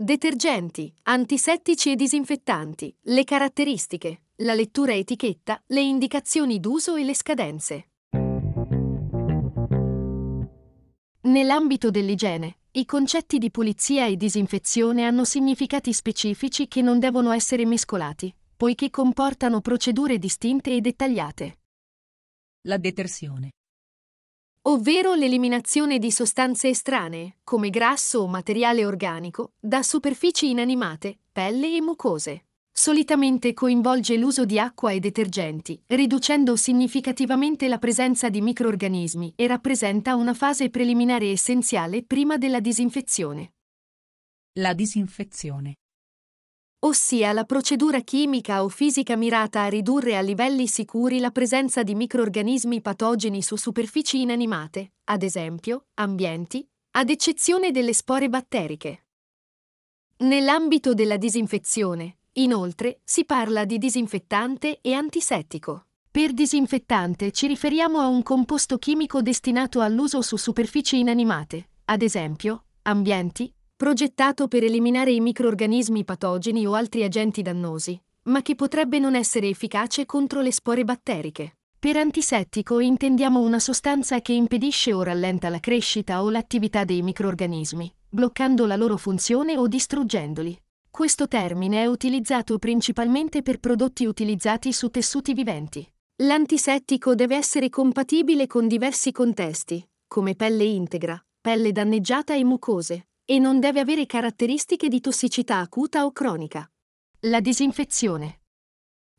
Detergenti, antisettici e disinfettanti, le caratteristiche, la lettura etichetta, le indicazioni d'uso e le scadenze. Nell'ambito dell'igiene, i concetti di pulizia e disinfezione hanno significati specifici che non devono essere mescolati, poiché comportano procedure distinte e dettagliate. La detersione. Ovvero l'eliminazione di sostanze estranee, come grasso o materiale organico, da superfici inanimate, pelle e mucose. Solitamente coinvolge l'uso di acqua e detergenti, riducendo significativamente la presenza di microorganismi e rappresenta una fase preliminare essenziale prima della disinfezione. La disinfezione. Ossia la procedura chimica o fisica mirata a ridurre a livelli sicuri la presenza di microorganismi patogeni su superfici inanimate, ad esempio, ambienti, ad eccezione delle spore batteriche. Nell'ambito della disinfezione, Inoltre, si parla di disinfettante e antisettico. Per disinfettante ci riferiamo a un composto chimico destinato all'uso su superfici inanimate, ad esempio, ambienti, progettato per eliminare i microorganismi patogeni o altri agenti dannosi, ma che potrebbe non essere efficace contro le spore batteriche. Per antisettico intendiamo una sostanza che impedisce o rallenta la crescita o l'attività dei microorganismi, bloccando la loro funzione o distruggendoli. Questo termine è utilizzato principalmente per prodotti utilizzati su tessuti viventi. L'antisettico deve essere compatibile con diversi contesti, come pelle integra, pelle danneggiata e mucose, e non deve avere caratteristiche di tossicità acuta o cronica. La disinfezione.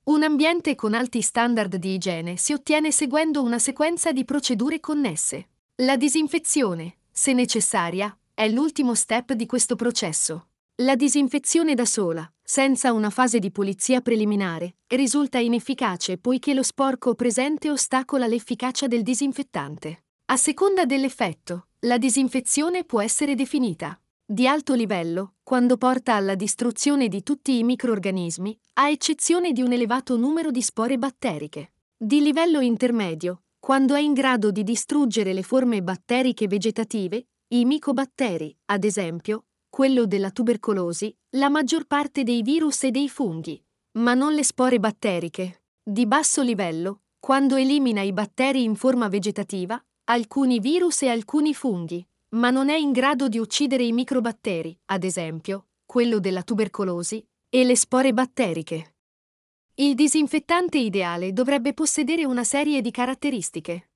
Un ambiente con alti standard di igiene si ottiene seguendo una sequenza di procedure connesse. La disinfezione, se necessaria, è l'ultimo step di questo processo. La disinfezione da sola, senza una fase di pulizia preliminare, risulta inefficace poiché lo sporco presente ostacola l'efficacia del disinfettante. A seconda dell'effetto, la disinfezione può essere definita di alto livello, quando porta alla distruzione di tutti i microorganismi, a eccezione di un elevato numero di spore batteriche. Di livello intermedio, quando è in grado di distruggere le forme batteriche vegetative, i micobatteri, ad esempio, quello della tubercolosi, la maggior parte dei virus e dei funghi, ma non le spore batteriche. Di basso livello, quando elimina i batteri in forma vegetativa, alcuni virus e alcuni funghi, ma non è in grado di uccidere i microbatteri, ad esempio, quello della tubercolosi, e le spore batteriche. Il disinfettante ideale dovrebbe possedere una serie di caratteristiche.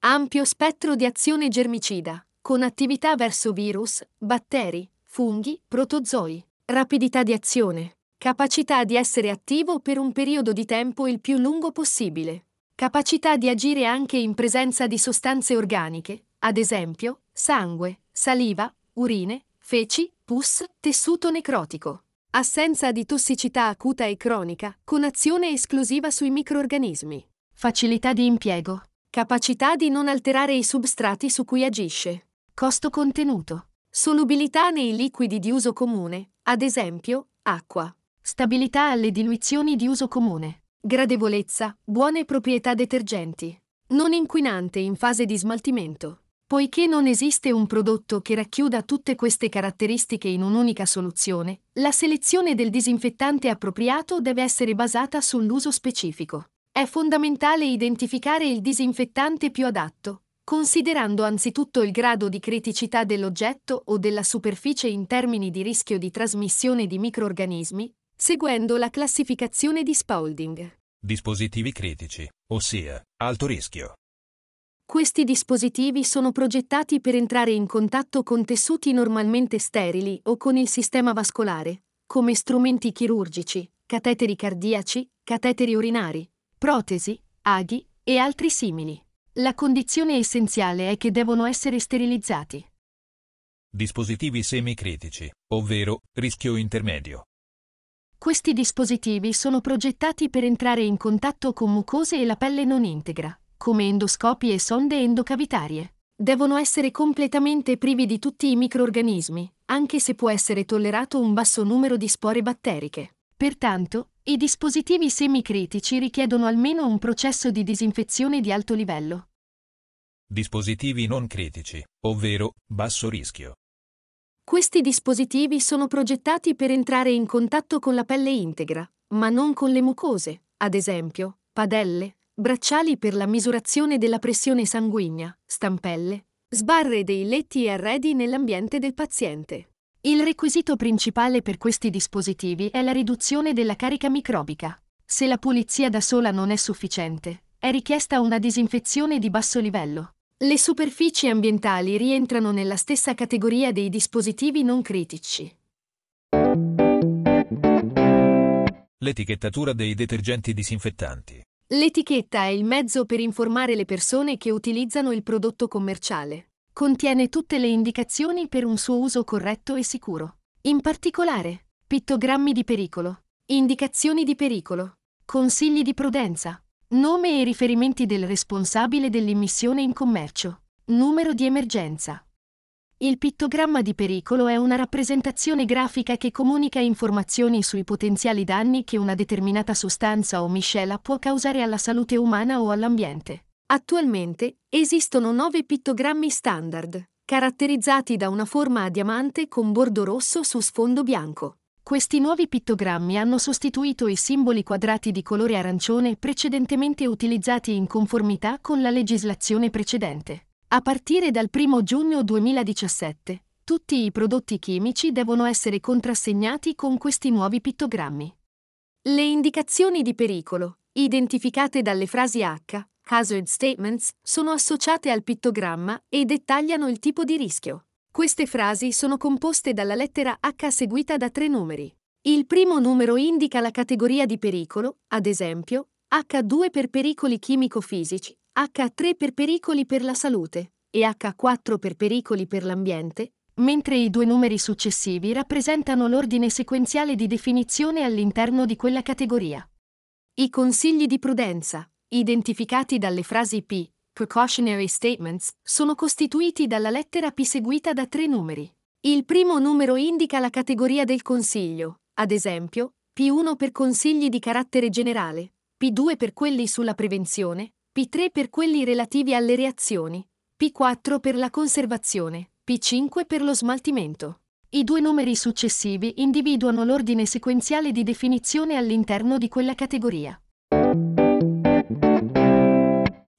Ampio spettro di azione germicida, con attività verso virus, batteri, funghi, protozoi, rapidità di azione, capacità di essere attivo per un periodo di tempo il più lungo possibile, capacità di agire anche in presenza di sostanze organiche, ad esempio, sangue, saliva, urine, feci, pus, tessuto necrotico. Assenza di tossicità acuta e cronica, con azione esclusiva sui microorganismi. Facilità di impiego. Capacità di non alterare i substrati su cui agisce. Costo contenuto. Solubilità nei liquidi di uso comune, ad esempio, acqua. Stabilità alle diluizioni di uso comune. Gradevolezza, buone proprietà detergenti. Non inquinante in fase di smaltimento. Poiché non esiste un prodotto che racchiuda tutte queste caratteristiche in un'unica soluzione, la selezione del disinfettante appropriato deve essere basata sull'uso specifico. È fondamentale identificare il disinfettante più adatto, considerando anzitutto il grado di criticità dell'oggetto o della superficie in termini di rischio di trasmissione di microorganismi, seguendo la classificazione di Spaulding. Dispositivi critici, ossia alto rischio. Questi dispositivi sono progettati per entrare in contatto con tessuti normalmente sterili o con il sistema vascolare, come strumenti chirurgici, cateteri cardiaci, cateteri urinari, protesi, aghi e altri simili. La condizione essenziale è che devono essere sterilizzati. Dispositivi semicritici, ovvero rischio intermedio. Questi dispositivi sono progettati per entrare in contatto con mucose e la pelle non integra, come endoscopi e sonde endocavitarie. Devono essere completamente privi di tutti i microorganismi, anche se può essere tollerato un basso numero di spore batteriche. Pertanto, i dispositivi semicritici richiedono almeno un processo di disinfezione di alto livello. Dispositivi non critici, ovvero basso rischio. Questi dispositivi sono progettati per entrare in contatto con la pelle integra, ma non con le mucose, ad esempio, padelle, bracciali per la misurazione della pressione sanguigna, stampelle, sbarre dei letti e arredi nell'ambiente del paziente. Il requisito principale per questi dispositivi è la riduzione della carica microbica. Se la pulizia da sola non è sufficiente, è richiesta una disinfezione di basso livello. Le superfici ambientali rientrano nella stessa categoria dei dispositivi non critici. L'etichettatura dei detergenti disinfettanti. L'etichetta è il mezzo per informare le persone che utilizzano il prodotto commerciale. Contiene tutte le indicazioni per un suo uso corretto e sicuro. In particolare, pittogrammi di pericolo, indicazioni di pericolo, consigli di prudenza, Nome e riferimenti del responsabile dell'immissione in commercio. Numero di emergenza. Il pittogramma di pericolo è una rappresentazione grafica che comunica informazioni sui potenziali danni che una determinata sostanza o miscela può causare alla salute umana o all'ambiente. Attualmente esistono nove pittogrammi standard, caratterizzati da una forma a diamante con bordo rosso su sfondo bianco. Questi nuovi pittogrammi hanno sostituito i simboli quadrati di colore arancione precedentemente utilizzati in conformità con la legislazione precedente. A partire dal 1 giugno 2017, tutti i prodotti chimici devono essere contrassegnati con questi nuovi pittogrammi. Le indicazioni di pericolo, identificate dalle frasi H, hazard statements, sono associate al pittogramma e dettagliano il tipo di rischio. Queste frasi sono composte dalla lettera H seguita da tre numeri. Il primo numero indica la categoria di pericolo, ad esempio, H2 per pericoli chimico-fisici, H3 per pericoli per la salute e H4 per pericoli per l'ambiente, mentre i due numeri successivi rappresentano l'ordine sequenziale di definizione all'interno di quella categoria. I consigli di prudenza, identificati dalle frasi P, precautionary statements, sono costituiti dalla lettera P seguita da tre numeri. Il primo numero indica la categoria del consiglio, ad esempio, P1 per consigli di carattere generale, P2 per quelli sulla prevenzione, P3 per quelli relativi alle reazioni, P4 per la conservazione, P5 per lo smaltimento. I due numeri successivi individuano l'ordine sequenziale di definizione all'interno di quella categoria.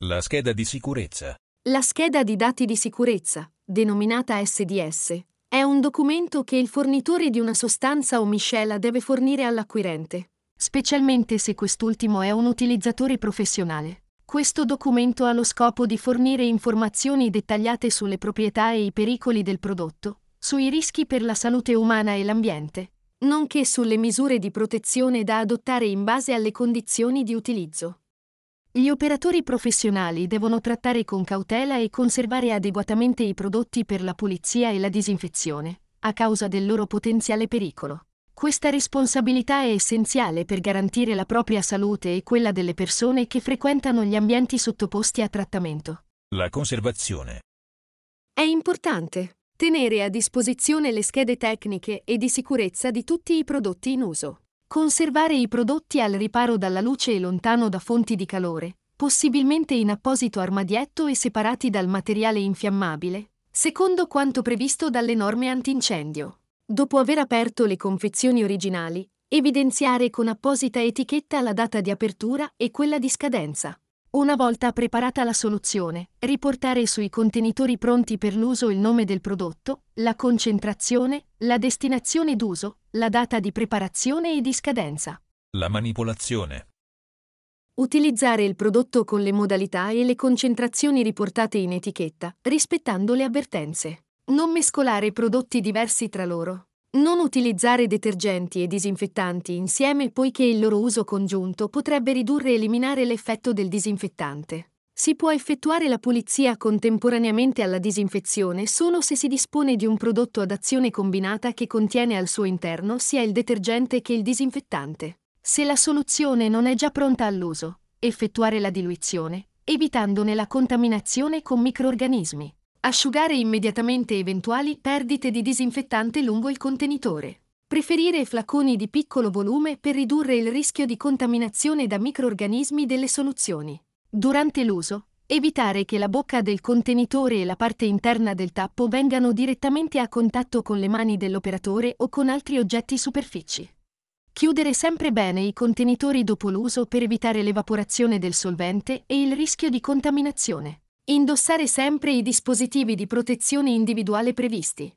La scheda di sicurezza. La scheda di dati di sicurezza, denominata SDS, è un documento che il fornitore di una sostanza o miscela deve fornire all'acquirente, specialmente se quest'ultimo è un utilizzatore professionale. Questo documento ha lo scopo di fornire informazioni dettagliate sulle proprietà e i pericoli del prodotto, sui rischi per la salute umana e l'ambiente, nonché sulle misure di protezione da adottare in base alle condizioni di utilizzo. Gli operatori professionali devono trattare con cautela e conservare adeguatamente i prodotti per la pulizia e la disinfezione, a causa del loro potenziale pericolo. Questa responsabilità è essenziale per garantire la propria salute e quella delle persone che frequentano gli ambienti sottoposti a trattamento. La conservazione. È importante tenere a disposizione le schede tecniche e di sicurezza di tutti i prodotti in uso. Conservare i prodotti al riparo dalla luce e lontano da fonti di calore, possibilmente in apposito armadietto e separati dal materiale infiammabile, secondo quanto previsto dalle norme antincendio. Dopo aver aperto le confezioni originali, evidenziare con apposita etichetta la data di apertura e quella di scadenza. Una volta preparata la soluzione, riportare sui contenitori pronti per l'uso il nome del prodotto, la concentrazione, la destinazione d'uso, la data di preparazione e di scadenza. La manipolazione. Utilizzare il prodotto con le modalità e le concentrazioni riportate in etichetta, rispettando le avvertenze. Non mescolare prodotti diversi tra loro. Non utilizzare detergenti e disinfettanti insieme poiché il loro uso congiunto potrebbe ridurre e eliminare l'effetto del disinfettante. Si può effettuare la pulizia contemporaneamente alla disinfezione solo se si dispone di un prodotto ad azione combinata che contiene al suo interno sia il detergente che il disinfettante. Se la soluzione non è già pronta all'uso, effettuare la diluizione, evitandone la contaminazione con microorganismi. Asciugare immediatamente eventuali perdite di disinfettante lungo il contenitore. Preferire flaconi di piccolo volume per ridurre il rischio di contaminazione da microorganismi delle soluzioni. Durante l'uso, Evitare che la bocca del contenitore e la parte interna del tappo vengano direttamente a contatto con le mani dell'operatore o con altri oggetti superfici. Chiudere sempre bene i contenitori dopo l'uso per evitare l'evaporazione del solvente e il rischio di contaminazione. Indossare sempre i dispositivi di protezione individuale previsti.